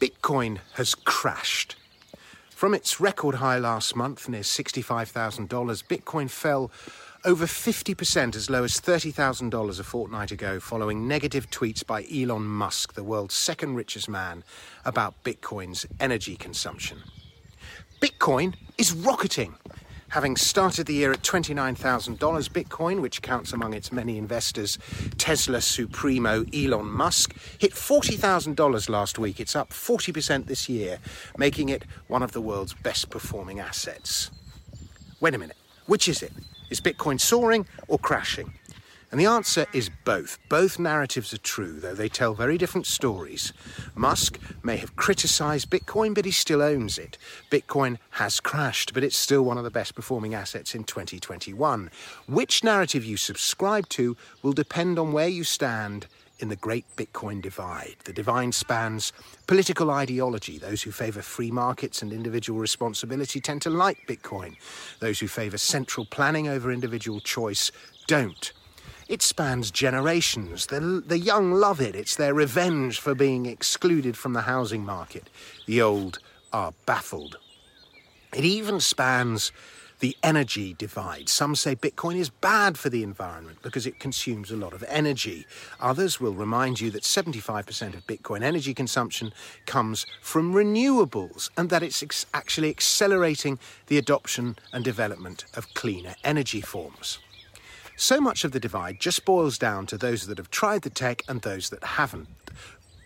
Bitcoin has crashed. From its record high last month, near $65,000, Bitcoin fell over 50% as low as $30,000 a fortnight ago, following negative tweets by Elon Musk, the world's second richest man, about Bitcoin's energy consumption. Bitcoin is rocketing. Having started the year at $29,000 Bitcoin, which counts among its many investors Tesla supremo Elon Musk, hit $40,000 last week. It's up 40% this year, making it one of the world's best performing assets. Wait a minute, which is it? Is Bitcoin soaring or crashing? And the answer is both. Both narratives are true, though they tell very different stories. Musk may have criticized Bitcoin, but he still owns it. Bitcoin has crashed, but it's still one of the best performing assets in 2021. Which narrative you subscribe to will depend on where you stand in the great Bitcoin divide. The divide spans political ideology. Those who favour free markets and individual responsibility tend to like Bitcoin. Those who favour central planning over individual choice don't. It spans generations. The, the young love it. It's their revenge for being excluded from the housing market. The old are baffled. It even spans the energy divide. Some say Bitcoin is bad for the environment because it consumes a lot of energy. Others will remind you that 75% of Bitcoin energy consumption comes from renewables and that it's ex- actually accelerating the adoption and development of cleaner energy forms. So much of the divide just boils down to those that have tried the tech and those that haven't.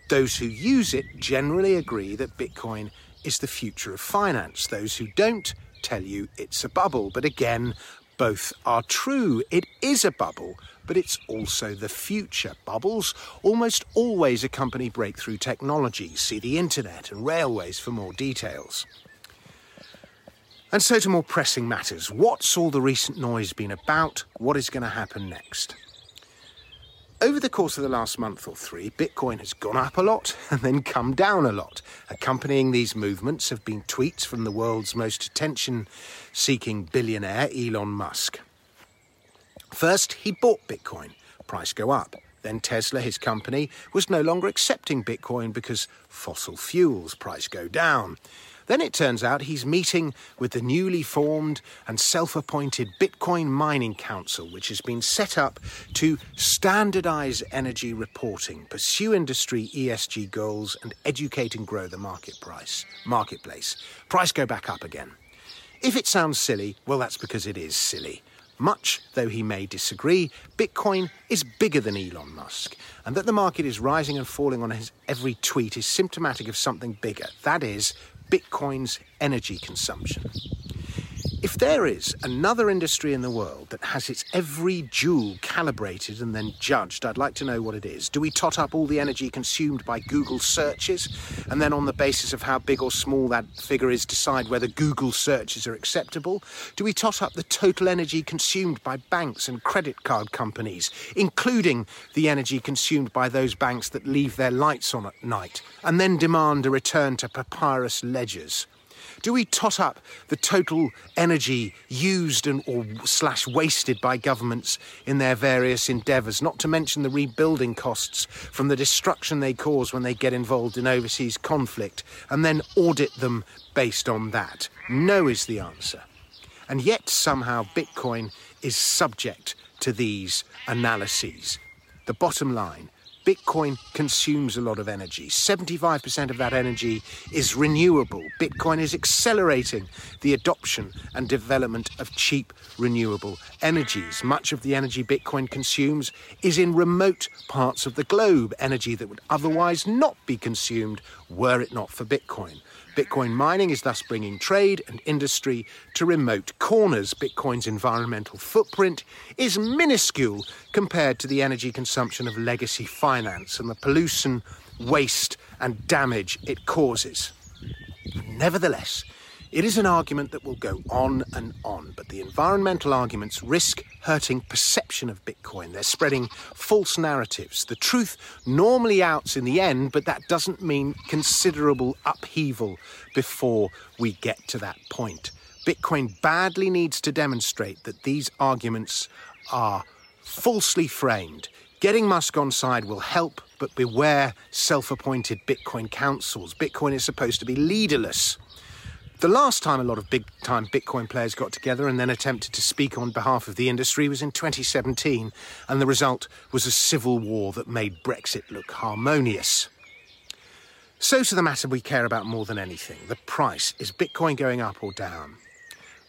Those who use it generally agree that Bitcoin is the future of finance. Those who don't tell you it's a bubble. But again, both are true. It is a bubble, but it's also the future. Bubbles almost always accompany breakthrough technology. See the internet and railways for more details. And so to more pressing matters. What's all the recent noise been about? What is going to happen next? Over the course of the last month or three, Bitcoin has gone up a lot and then come down a lot. Accompanying these movements have been tweets from the world's most attention seeking billionaire, Elon Musk. First, he bought Bitcoin, price go up. Then Tesla, his company, was no longer accepting Bitcoin because fossil fuels price go down. Then it turns out he's meeting with the newly formed and self appointed Bitcoin Mining Council, which has been set up to standardize energy reporting, pursue industry ESG goals, and educate and grow the market price, marketplace. Price go back up again. If it sounds silly, well, that's because it is silly. Much though he may disagree, Bitcoin is bigger than Elon Musk, and that the market is rising and falling on his every tweet is symptomatic of something bigger. That is, Bitcoin's energy consumption. If there is another industry in the world that has its every joule calibrated and then judged, I'd like to know what it is. Do we tot up all the energy consumed by Google searches and then, on the basis of how big or small that figure is, decide whether Google searches are acceptable? Do we tot up the total energy consumed by banks and credit card companies, including the energy consumed by those banks that leave their lights on at night, and then demand a return to papyrus ledgers? Do we tot up the total energy used and or slash wasted by governments in their various endeavours, not to mention the rebuilding costs from the destruction they cause when they get involved in overseas conflict, and then audit them based on that? No is the answer. And yet somehow Bitcoin is subject to these analyses. The bottom line Bitcoin consumes a lot of energy. 75% of that energy is renewable. Bitcoin is accelerating the adoption and development of cheap renewable energies. Much of the energy Bitcoin consumes is in remote parts of the globe, energy that would otherwise not be consumed were it not for Bitcoin. Bitcoin mining is thus bringing trade and industry to remote corners. Bitcoin's environmental footprint is minuscule compared to the energy consumption of legacy finance and the pollution, waste, and damage it causes. Nevertheless, it is an argument that will go on and on, but the environmental arguments risk hurting perception of Bitcoin. They're spreading false narratives. The truth normally outs in the end, but that doesn't mean considerable upheaval before we get to that point. Bitcoin badly needs to demonstrate that these arguments are falsely framed Getting Musk on side will help, but beware self appointed Bitcoin councils. Bitcoin is supposed to be leaderless. The last time a lot of big time Bitcoin players got together and then attempted to speak on behalf of the industry was in 2017, and the result was a civil war that made Brexit look harmonious. So, to the matter we care about more than anything the price. Is Bitcoin going up or down?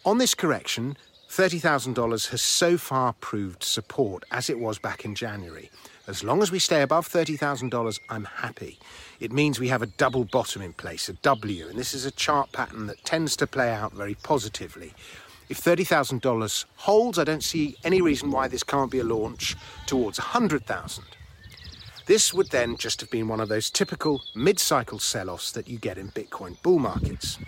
On this correction, $30,000 has so far proved support as it was back in January. As long as we stay above $30,000, I'm happy. It means we have a double bottom in place, a W, and this is a chart pattern that tends to play out very positively. If $30,000 holds, I don't see any reason why this can't be a launch towards 100,000. This would then just have been one of those typical mid-cycle sell-offs that you get in Bitcoin bull markets.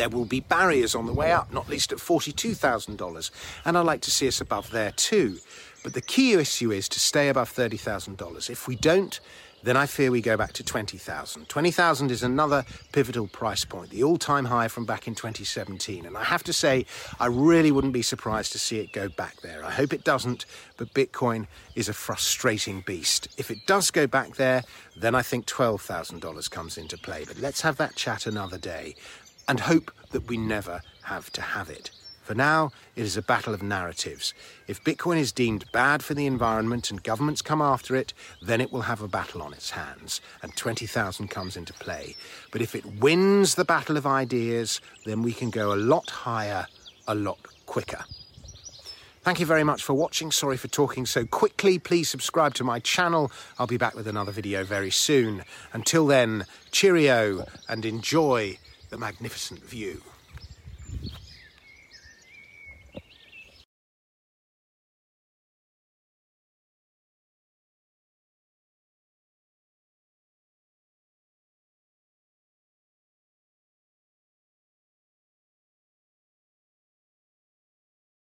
There will be barriers on the way up, not least at $42,000, and I'd like to see us above there too. But the key issue is to stay above $30,000. If we don't, then I fear we go back to 20,000. 20,000 is another pivotal price point, the all-time high from back in 2017. And I have to say, I really wouldn't be surprised to see it go back there. I hope it doesn't, but Bitcoin is a frustrating beast. If it does go back there, then I think $12,000 comes into play. But let's have that chat another day and hope that we never have to have it. For now, it is a battle of narratives. If Bitcoin is deemed bad for the environment and governments come after it, then it will have a battle on its hands, and 20,000 comes into play. But if it wins the battle of ideas, then we can go a lot higher, a lot quicker. Thank you very much for watching. Sorry for talking so quickly. Please subscribe to my channel. I'll be back with another video very soon. Until then, cheerio and enjoy the magnificent view.